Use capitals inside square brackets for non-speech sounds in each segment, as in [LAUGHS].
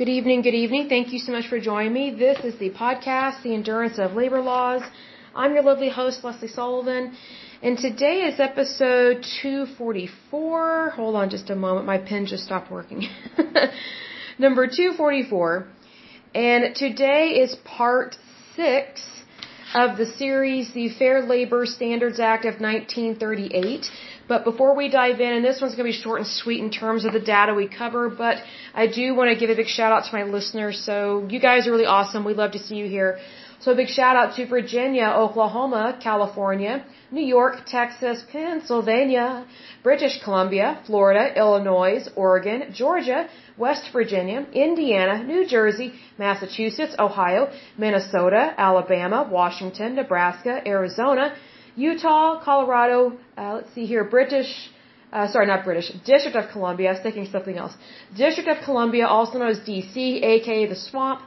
Good evening, good evening. Thank you so much for joining me. This is the podcast, The Endurance of Labor Laws. I'm your lovely host, Leslie Sullivan. And today is episode 244. Hold on just a moment. My pen just stopped working. [LAUGHS] Number 244. And today is part six of the series, the Fair Labor Standards Act of 1938. But before we dive in, and this one's going to be short and sweet in terms of the data we cover, but I do want to give a big shout out to my listeners. So you guys are really awesome. We love to see you here. So a big shout out to Virginia, Oklahoma, California, New York, Texas, Pennsylvania, British Columbia, Florida, Illinois, Oregon, Georgia, West Virginia, Indiana, New Jersey, Massachusetts, Ohio, Minnesota, Alabama, Washington, Nebraska, Arizona, Utah, Colorado, uh, let's see here, British, uh, sorry, not British, District of Columbia, I was thinking something else. District of Columbia, also known as DC, aka the Swamp.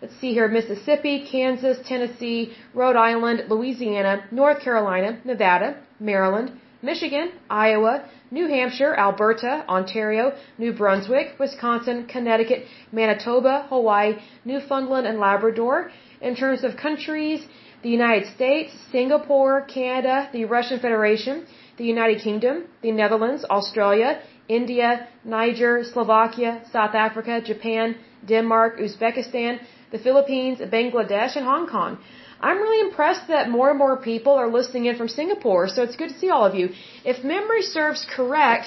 Let's see here, Mississippi, Kansas, Tennessee, Rhode Island, Louisiana, North Carolina, Nevada, Maryland, Michigan, Iowa, New Hampshire, Alberta, Ontario, New Brunswick, Wisconsin, Connecticut, Manitoba, Hawaii, Newfoundland, and Labrador. In terms of countries, the United States, Singapore, Canada, the Russian Federation, the United Kingdom, the Netherlands, Australia, India, Niger, Slovakia, South Africa, Japan, Denmark, Uzbekistan, the Philippines, Bangladesh, and Hong Kong. I'm really impressed that more and more people are listening in from Singapore, so it's good to see all of you. If memory serves correct,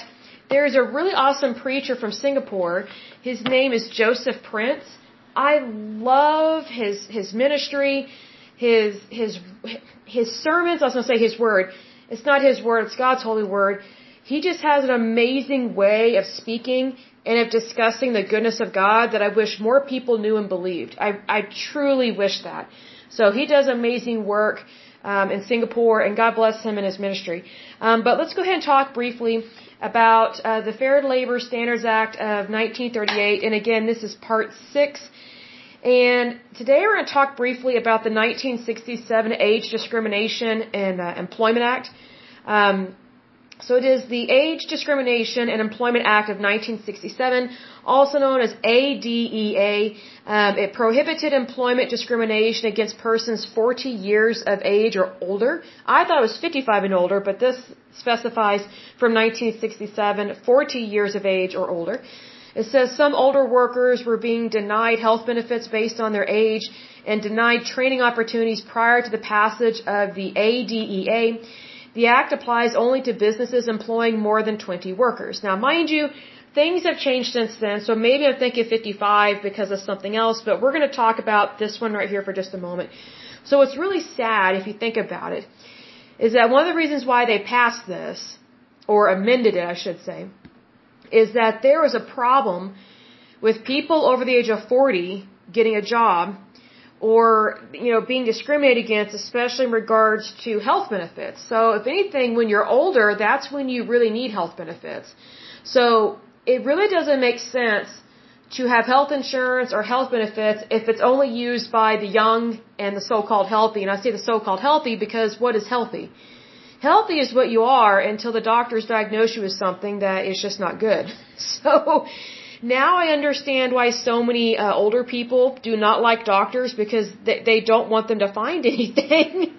there's a really awesome preacher from Singapore. His name is Joseph Prince. I love his his ministry his his his sermons. I was going to say his word. It's not his word. It's God's holy word. He just has an amazing way of speaking and of discussing the goodness of God that I wish more people knew and believed. I I truly wish that. So he does amazing work um, in Singapore, and God bless him and his ministry. Um, but let's go ahead and talk briefly about uh, the Fair Labor Standards Act of 1938. And again, this is part six and today we're going to talk briefly about the 1967 Age Discrimination and uh, Employment Act. Um, so it is the Age Discrimination and Employment Act of 1967, also known as ADEA. Um, it prohibited employment discrimination against persons 40 years of age or older. I thought it was 55 and older, but this specifies from 1967, 40 years of age or older. It says some older workers were being denied health benefits based on their age and denied training opportunities prior to the passage of the ADEA. The act applies only to businesses employing more than 20 workers. Now, mind you, things have changed since then, so maybe I'm thinking 55 because of something else, but we're going to talk about this one right here for just a moment. So what's really sad, if you think about it, is that one of the reasons why they passed this, or amended it, I should say, is that there is a problem with people over the age of 40 getting a job or you know being discriminated against especially in regards to health benefits. So if anything when you're older that's when you really need health benefits. So it really doesn't make sense to have health insurance or health benefits if it's only used by the young and the so-called healthy. And I say the so-called healthy because what is healthy? Healthy is what you are until the doctors diagnose you with something that is just not good. [LAUGHS] So now I understand why so many uh, older people do not like doctors because they, they don't want them to find [LAUGHS] anything.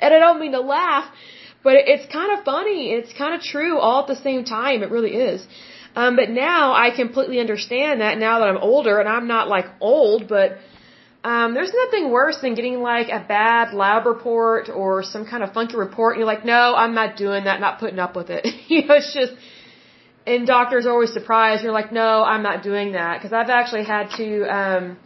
and I don't mean to laugh, but it's kind of funny. It's kind of true all at the same time. It really is. Um, but now I completely understand that now that I'm older and I'm not like old, but um, there's nothing worse than getting like a bad lab report or some kind of funky report, and you're like, no, I'm not doing that, not putting up with it. [LAUGHS] you know, it's just, and doctors are always surprised. You're like, no, I'm not doing that because I've actually had to um,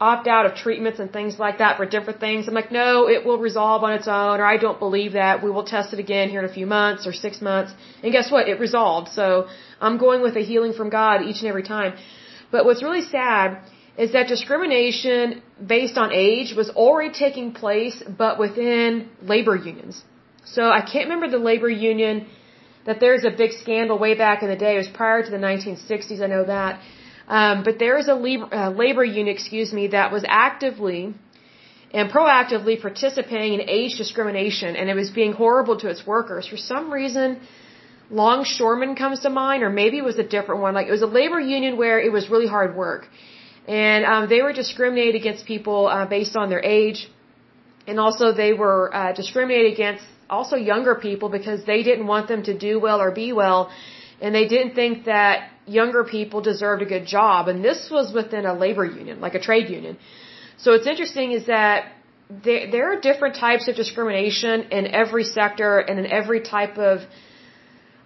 opt out of treatments and things like that for different things. I'm like, no, it will resolve on its own, or I don't believe that. We will test it again here in a few months or six months, and guess what? It resolved. So I'm going with a healing from God each and every time. But what's really sad is that discrimination based on age was already taking place, but within labor unions. So I can't remember the labor union that there's a big scandal way back in the day. It was prior to the 1960s, I know that. Um, but there is a labor, uh, labor union, excuse me, that was actively and proactively participating in age discrimination, and it was being horrible to its workers. For some reason, Longshoreman comes to mind, or maybe it was a different one. Like it was a labor union where it was really hard work and um, they were discriminated against people uh, based on their age, and also they were uh, discriminated against also younger people because they didn't want them to do well or be well, and they didn't think that younger people deserved a good job, and this was within a labor union, like a trade union. So what's interesting is that there, there are different types of discrimination in every sector and in every type of,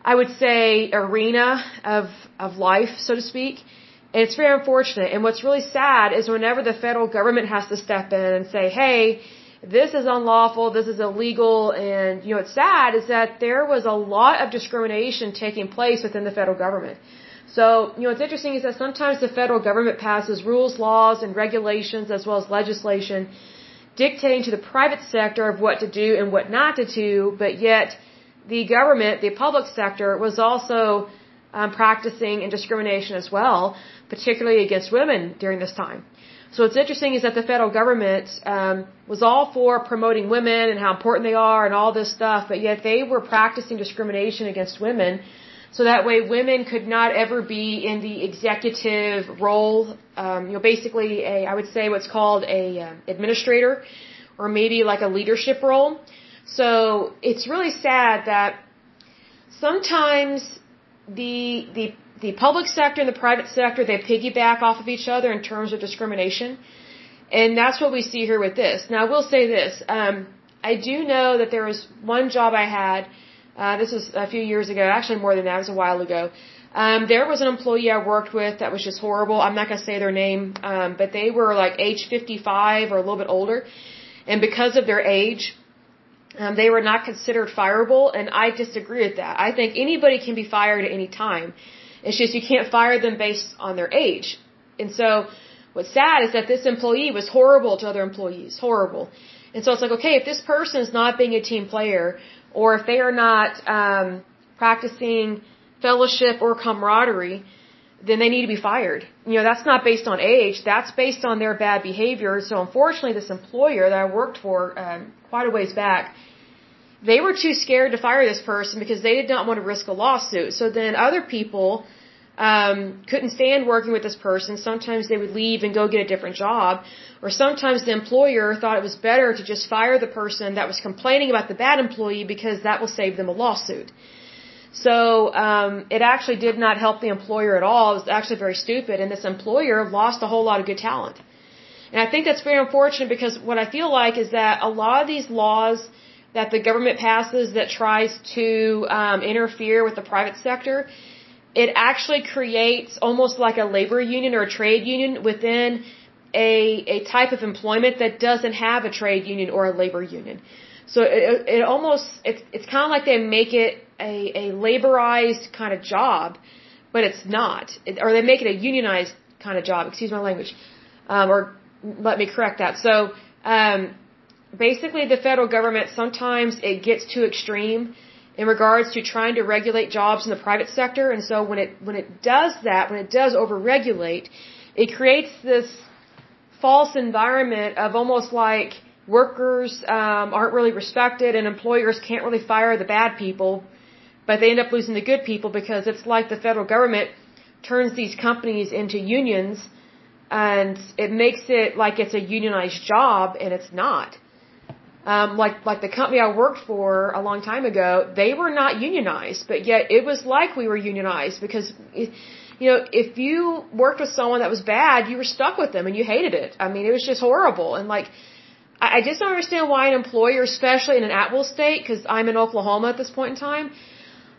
I would say, arena of, of life, so to speak. And it's very unfortunate. And what's really sad is whenever the federal government has to step in and say, hey, this is unlawful, this is illegal, and, you know, what's sad is that there was a lot of discrimination taking place within the federal government. So, you know, what's interesting is that sometimes the federal government passes rules, laws, and regulations as well as legislation dictating to the private sector of what to do and what not to do, but yet the government, the public sector, was also um, practicing in discrimination as well, particularly against women during this time. So what's interesting is that the federal government um, was all for promoting women and how important they are and all this stuff, but yet they were practicing discrimination against women so that way women could not ever be in the executive role, um, you know, basically a, I would say what's called a uh, administrator or maybe like a leadership role. So it's really sad that sometimes the, the, the public sector and the private sector, they piggyback off of each other in terms of discrimination. And that's what we see here with this. Now, I will say this. Um, I do know that there was one job I had uh, this was a few years ago, actually more than that, it was a while ago. Um, there was an employee I worked with that was just horrible. I'm not going to say their name, um, but they were like age 55 or a little bit older. And because of their age, um, they were not considered fireable, and I disagree with that. I think anybody can be fired at any time. It's just you can't fire them based on their age. And so what's sad is that this employee was horrible to other employees, horrible. And so it's like, okay, if this person is not being a team player, or if they are not um, practicing fellowship or camaraderie, then they need to be fired. You know, that's not based on age. That's based on their bad behavior. So unfortunately, this employer that I worked for um, quite a ways back, they were too scared to fire this person because they did not want to risk a lawsuit. So then other people um, couldn't stand working with this person. Sometimes they would leave and go get a different job. Or sometimes the employer thought it was better to just fire the person that was complaining about the bad employee because that will save them a lawsuit. So um, it actually did not help the employer at all. It was actually very stupid, and this employer lost a whole lot of good talent. And I think that's very unfortunate because what I feel like is that a lot of these laws that the government passes that tries to um, interfere with the private sector, it actually creates almost like a labor union or a trade union within a, a type of employment that doesn't have a trade union or a labor union. So it, it almost, it's, it's kind of like they make it a, a laborized kind of job, but it's not. It, or they make it a unionized kind of job, excuse my language. Um, or let me correct that. So, um, basically the federal government sometimes it gets too extreme in regards to trying to regulate jobs in the private sector and so when it when it does that when it does overregulate it creates this false environment of almost like workers um, aren't really respected and employers can't really fire the bad people, but they end up losing the good people because it's like the federal government turns these companies into unions and it makes it like it's a unionized job and it's not. Um, like like the company I worked for a long time ago, they were not unionized, but yet it was like we were unionized because. You know, if you worked with someone that was bad, you were stuck with them and you hated it. I mean, it was just horrible. And like, I, I just don't understand why an employer, especially in an at-will state, because I'm in Oklahoma at this point in time,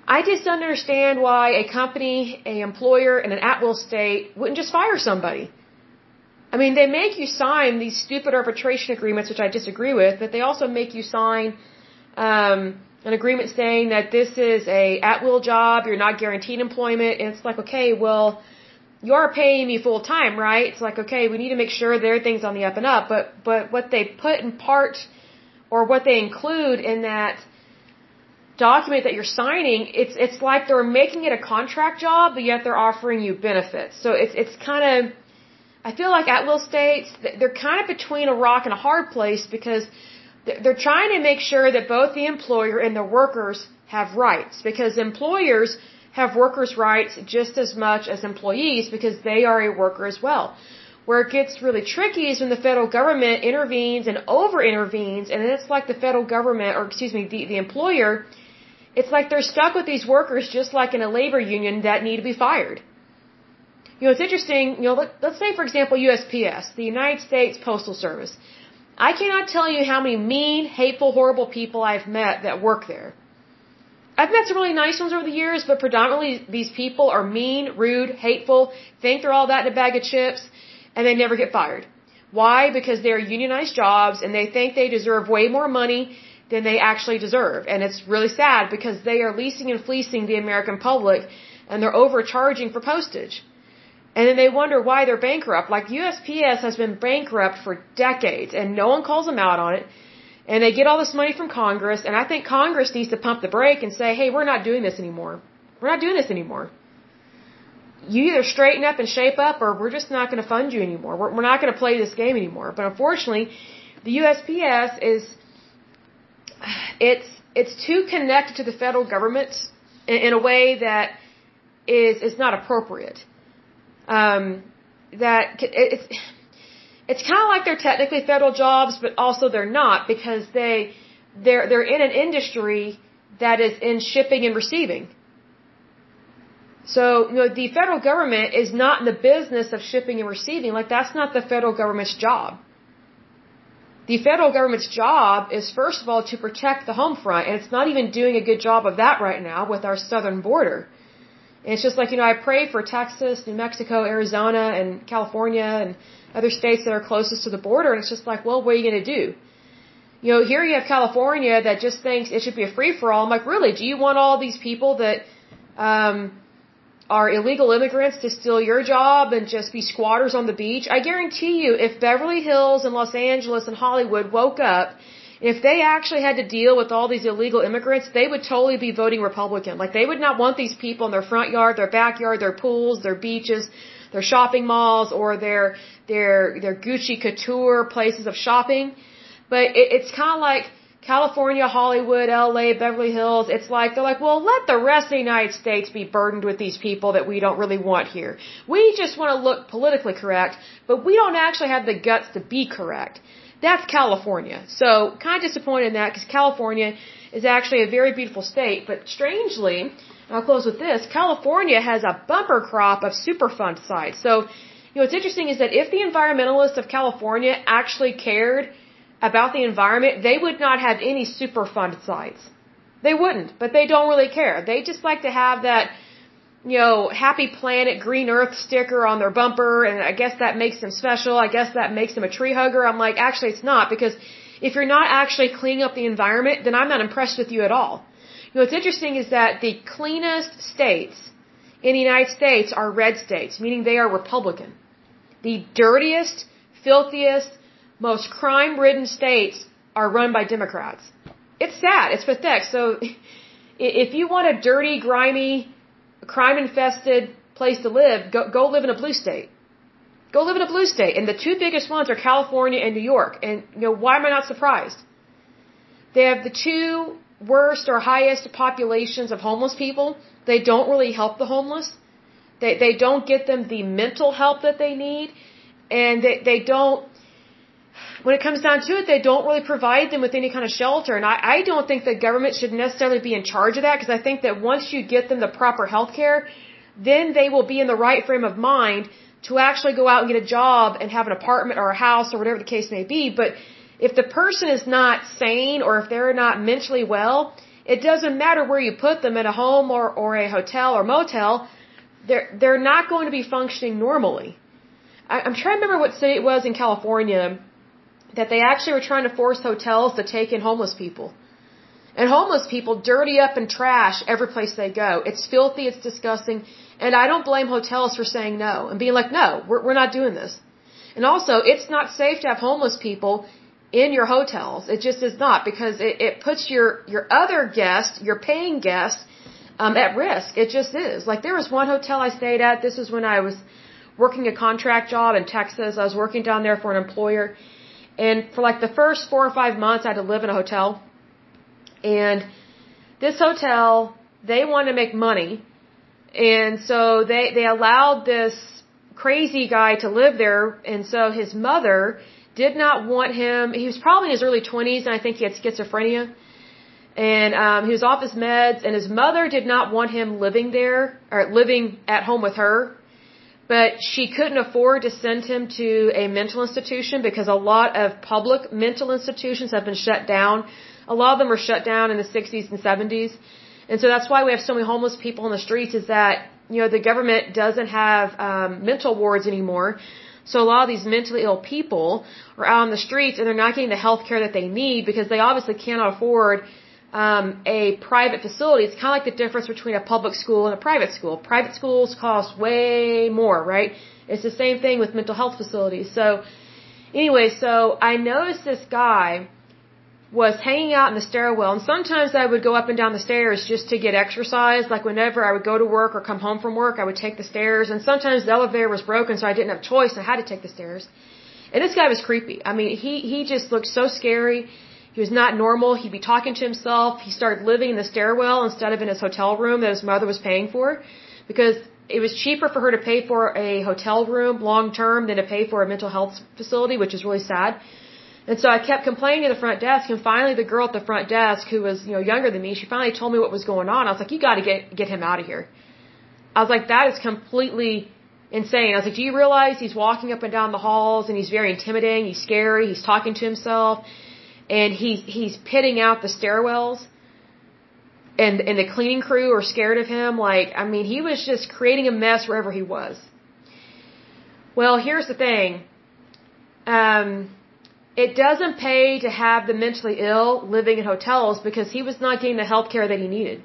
I just don't understand why a company, a employer in an at-will state wouldn't just fire somebody. I mean, they make you sign these stupid arbitration agreements, which I disagree with, but they also make you sign, um, an agreement saying that this is a at-will job, you're not guaranteed employment, and it's like, okay, well, you are paying me full time, right? It's like, okay, we need to make sure everything's on the up and up, but, but what they put in part, or what they include in that document that you're signing, it's, it's like they're making it a contract job, but yet they're offering you benefits. So it's, it's kind of, I feel like at will states, they're kind of between a rock and a hard place because they're trying to make sure that both the employer and the workers have rights because employers have workers' rights just as much as employees because they are a worker as well. Where it gets really tricky is when the federal government intervenes and over intervenes, and then it's like the federal government, or excuse me, the, the employer, it's like they're stuck with these workers just like in a labor union that need to be fired. You know, it's interesting, you know, let, let's say, for example, USPS, the United States Postal Service. I cannot tell you how many mean, hateful, horrible people I've met that work there. I've met some really nice ones over the years, but predominantly these people are mean, rude, hateful, think they're all that in a bag of chips, and they never get fired. Why? Because they're unionized jobs and they think they deserve way more money than they actually deserve. And it's really sad because they are leasing and fleecing the American public and they're overcharging for postage. And then they wonder why they're bankrupt. Like USPS has been bankrupt for decades and no one calls them out on it. And they get all this money from Congress and I think Congress needs to pump the brake and say, hey, we're not doing this anymore. We're not doing this anymore. You either straighten up and shape up or we're just not going to fund you anymore. We're, we're not going to play this game anymore. But unfortunately, the USPS is, it's, it's too connected to the federal government in, in a way that is, is not appropriate um, that it's it's kind of like they're technically federal jobs, but also they're not because they they're they're in an industry that is in shipping and receiving. So, you know, the federal government is not in the business of shipping and receiving. Like, that's not the federal government's job. The federal government's job is, first of all, to protect the home front, and it's not even doing a good job of that right now with our southern border. It's just like, you know, I pray for Texas, New Mexico, Arizona, and California, and other states that are closest to the border. And it's just like, well, what are you going to do? You know, here you have California that just thinks it should be a free for all. I'm like, really? Do you want all these people that um, are illegal immigrants to steal your job and just be squatters on the beach? I guarantee you, if Beverly Hills and Los Angeles and Hollywood woke up if they actually had to deal with all these illegal immigrants, they would totally be voting Republican. Like they would not want these people in their front yard, their backyard, their pools, their beaches, their shopping malls, or their their their Gucci couture places of shopping. But it, it's kind of like California, Hollywood, LA, Beverly Hills. It's like they're like, well, let the rest of the United States be burdened with these people that we don't really want here. We just want to look politically correct, but we don't actually have the guts to be correct. That's California. So kind of disappointed in that because California is actually a very beautiful state. But strangely, I'll close with this, California has a bumper crop of Superfund sites. So, you know, what's interesting is that if the environmentalists of California actually cared about the environment, they would not have any Superfund sites. They wouldn't, but they don't really care. They just like to have that you know, Happy Planet Green Earth sticker on their bumper, and I guess that makes them special. I guess that makes them a tree hugger. I'm like, actually, it's not, because if you're not actually cleaning up the environment, then I'm not impressed with you at all. You know, what's interesting is that the cleanest states in the United States are red states, meaning they are Republican. The dirtiest, filthiest, most crime-ridden states are run by Democrats. It's sad. It's pathetic. So, [LAUGHS] if you want a dirty, grimy, crime infested place to live, go, go live in a blue state. Go live in a blue state. And the two biggest ones are California and New York. And, you know, why am I not surprised? They have the two worst or highest populations of homeless people. They don't really help the homeless. They, they don't get them the mental help that they need. And they, they don't, when it comes down to it, they don't really provide them with any kind of shelter. And I, I don't think the government should necessarily be in charge of that because I think that once you get them the proper health care, then they will be in the right frame of mind to actually go out and get a job and have an apartment or a house or whatever the case may be. But if the person is not sane or if they're not mentally well, it doesn't matter where you put them in a home or, or a hotel or motel, they're, they're not going to be functioning normally. I, I'm trying to remember what city it was in California that they actually were trying to force hotels to take in homeless people. And homeless people dirty up and trash every place they go. It's filthy, it's disgusting, and I don't blame hotels for saying no and being like, no, we're, we're not doing this. And also, it's not safe to have homeless people in your hotels. It just is not because it, it puts your, your other guests, your paying guests, um, at risk. It just is. Like there was one hotel I stayed at. This was when I was working a contract job in Texas. I was working down there for an employer and for like the first four or five months, I had to live in a hotel. And this hotel, they wanted to make money. And so they, they allowed this crazy guy to live there. And so his mother did not want him. He was probably in his early 20s, and I think he had schizophrenia. And um, he was off his meds, and his mother did not want him living there or living at home with her. But she couldn't afford to send him to a mental institution because a lot of public mental institutions have been shut down. A lot of them were shut down in the 60s and 70s. And so that's why we have so many homeless people in the streets is that, you know, the government doesn't have um, mental wards anymore. So a lot of these mentally ill people are out on the streets and they're not getting the health care that they need because they obviously cannot afford um, a private facility. It's kind of like the difference between a public school and a private school. Private schools cost way more, right? It's the same thing with mental health facilities. So anyway, so I noticed this guy was hanging out in the stairwell and sometimes I would go up and down the stairs just to get exercise. Like whenever I would go to work or come home from work, I would take the stairs and sometimes the elevator was broken so I didn't have choice. I had to take the stairs. And this guy was creepy. I mean, he, he just looked so scary. He was not normal. He'd be talking to himself. He started living in the stairwell instead of in his hotel room that his mother was paying for because it was cheaper for her to pay for a hotel room long term than to pay for a mental health facility, which is really sad. And so I kept complaining to the front desk, and finally the girl at the front desk, who was you know younger than me, she finally told me what was going on. I was like, "You got to get get him out of here." I was like, "That is completely insane." I was like, "Do you realize he's walking up and down the halls, and he's very intimidating. He's scary. He's talking to himself, and he's he's pitting out the stairwells." And and the cleaning crew are scared of him. Like, I mean, he was just creating a mess wherever he was. Well, here's the thing. Um, it doesn't pay to have the mentally ill living in hotels because he was not getting the health care that he needed.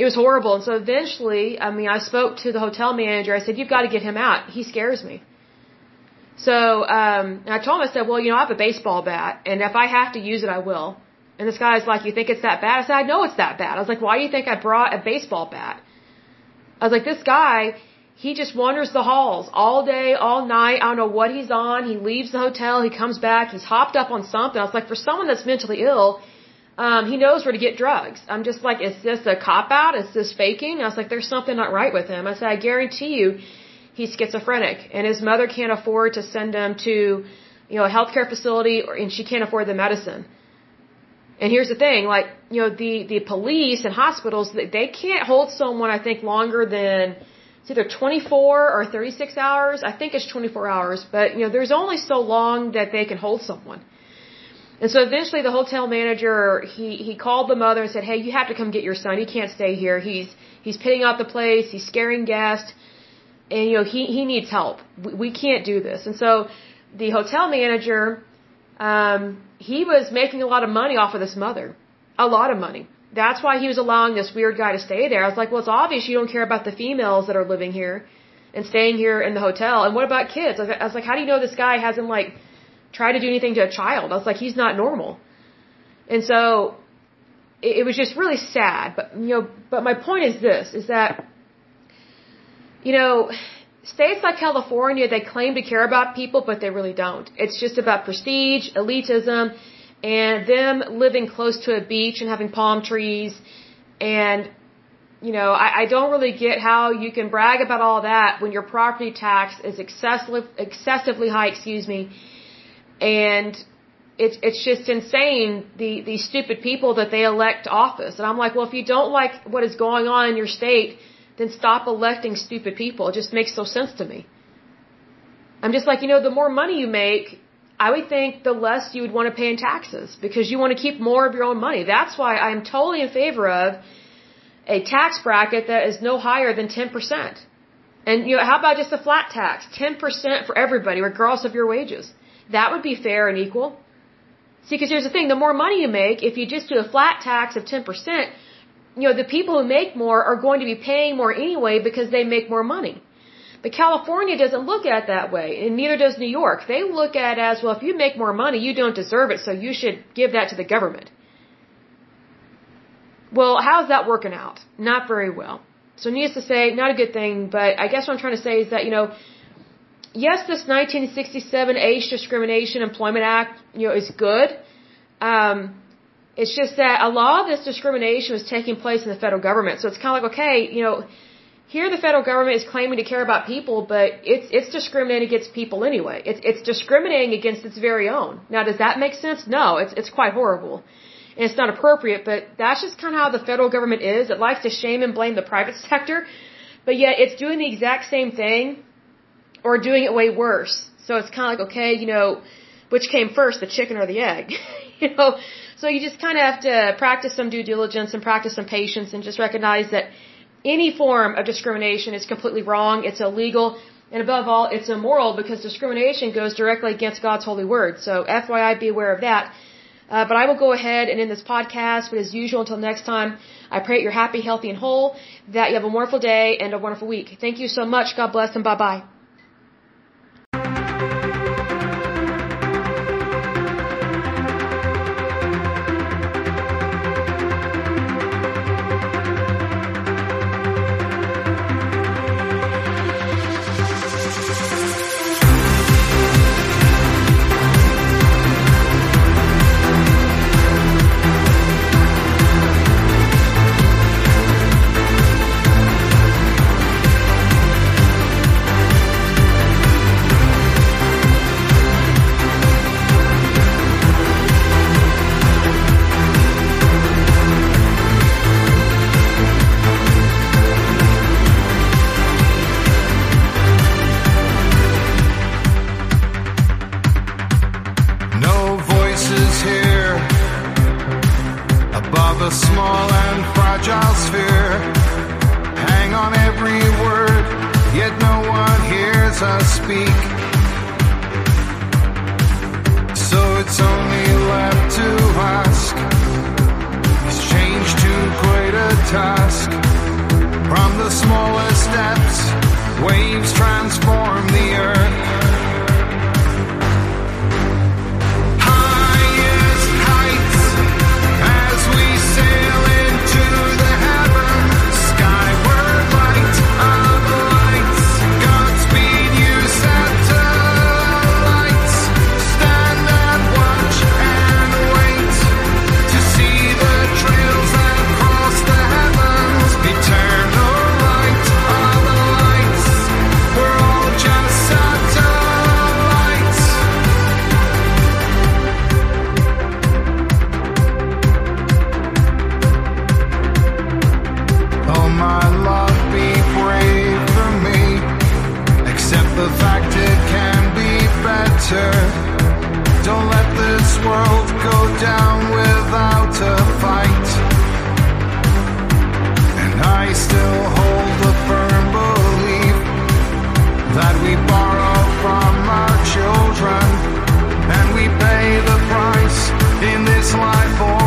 It was horrible. And so eventually, I mean, I spoke to the hotel manager. I said, you've got to get him out. He scares me. So, um, I told him, I said, well, you know, I have a baseball bat and if I have to use it, I will. And this guy's like, you think it's that bad? I said, I know it's that bad. I was like, why do you think I brought a baseball bat? I was like, this guy, he just wanders the halls all day, all night. I don't know what he's on. He leaves the hotel. He comes back. He's hopped up on something. I was like, for someone that's mentally ill, um, he knows where to get drugs. I'm just like, is this a cop out? Is this faking? I was like, there's something not right with him. I said, I guarantee you, he's schizophrenic, and his mother can't afford to send him to, you know, a healthcare facility, or, and she can't afford the medicine. And here's the thing, like, you know, the the police and hospitals, they, they can't hold someone, I think, longer than it's either 24 or 36 hours. I think it's 24 hours, but you know, there's only so long that they can hold someone. And so eventually the hotel manager, he, he called the mother and said, Hey, you have to come get your son. He can't stay here. He's, he's pitting out the place. He's scaring guests. And, you know, he, he needs help. We, we can't do this. And so the hotel manager, um, he was making a lot of money off of this mother. A lot of money that's why he was allowing this weird guy to stay there. I was like, well, it's obvious you don't care about the females that are living here and staying here in the hotel. And what about kids? I was like, how do you know this guy hasn't like tried to do anything to a child? I was like, he's not normal. And so it, it was just really sad. But you know, but my point is this: is that you know, states like California they claim to care about people, but they really don't. It's just about prestige, elitism and them living close to a beach and having palm trees. And you know I, I don't really get how you can brag about all that when your property tax is excessively excessively high excuse me. And it's it's just insane the these stupid people that they elect office. And I'm like well if you don't like what is going on in your state then stop electing stupid people it just makes no sense to me I'm just like you know the more money you make I would think the less you would want to pay in taxes because you want to keep more of your own money. That's why I'm totally in favor of a tax bracket that is no higher than 10%. And you know, how about just a flat tax? 10% for everybody, regardless of your wages. That would be fair and equal. See, because here's the thing, the more money you make, if you just do a flat tax of 10%, you know, the people who make more are going to be paying more anyway because they make more money. But California doesn't look at it that way, and neither does New York. They look at it as, well, if you make more money, you don't deserve it, so you should give that to the government. Well, how's that working out? Not very well. So needless to say, not a good thing, but I guess what I'm trying to say is that, you know, yes, this 1967 Age Discrimination Employment Act, you know, is good. Um, it's just that a lot of this discrimination was taking place in the federal government. So it's kind of like, okay, you know, here the federal government is claiming to care about people, but it's it's discriminating against people anyway. It's it's discriminating against its very own. Now, does that make sense? No, it's it's quite horrible, and it's not appropriate. But that's just kind of how the federal government is. It likes to shame and blame the private [LAUGHS] sector, but yet it's doing the exact same thing, or doing it way worse. So it's kind of like okay, you know, which came first, the chicken or the egg? [LAUGHS] you know, so you just kind of have to practice some due diligence and practice some patience, and just recognize that any form of discrimination is completely wrong, it's illegal, and above all, it's immoral because discrimination goes directly against God's holy word. So FYI, be aware of that. Uh, but I will go ahead and end this podcast. But as usual, until next time, I pray that you're happy, healthy, and whole, that you have a wonderful day and a wonderful week. Thank you so much. God bless and bye bye. this world go down without a fight. And I still hold the firm belief that we borrow from our children and we pay the price in this life.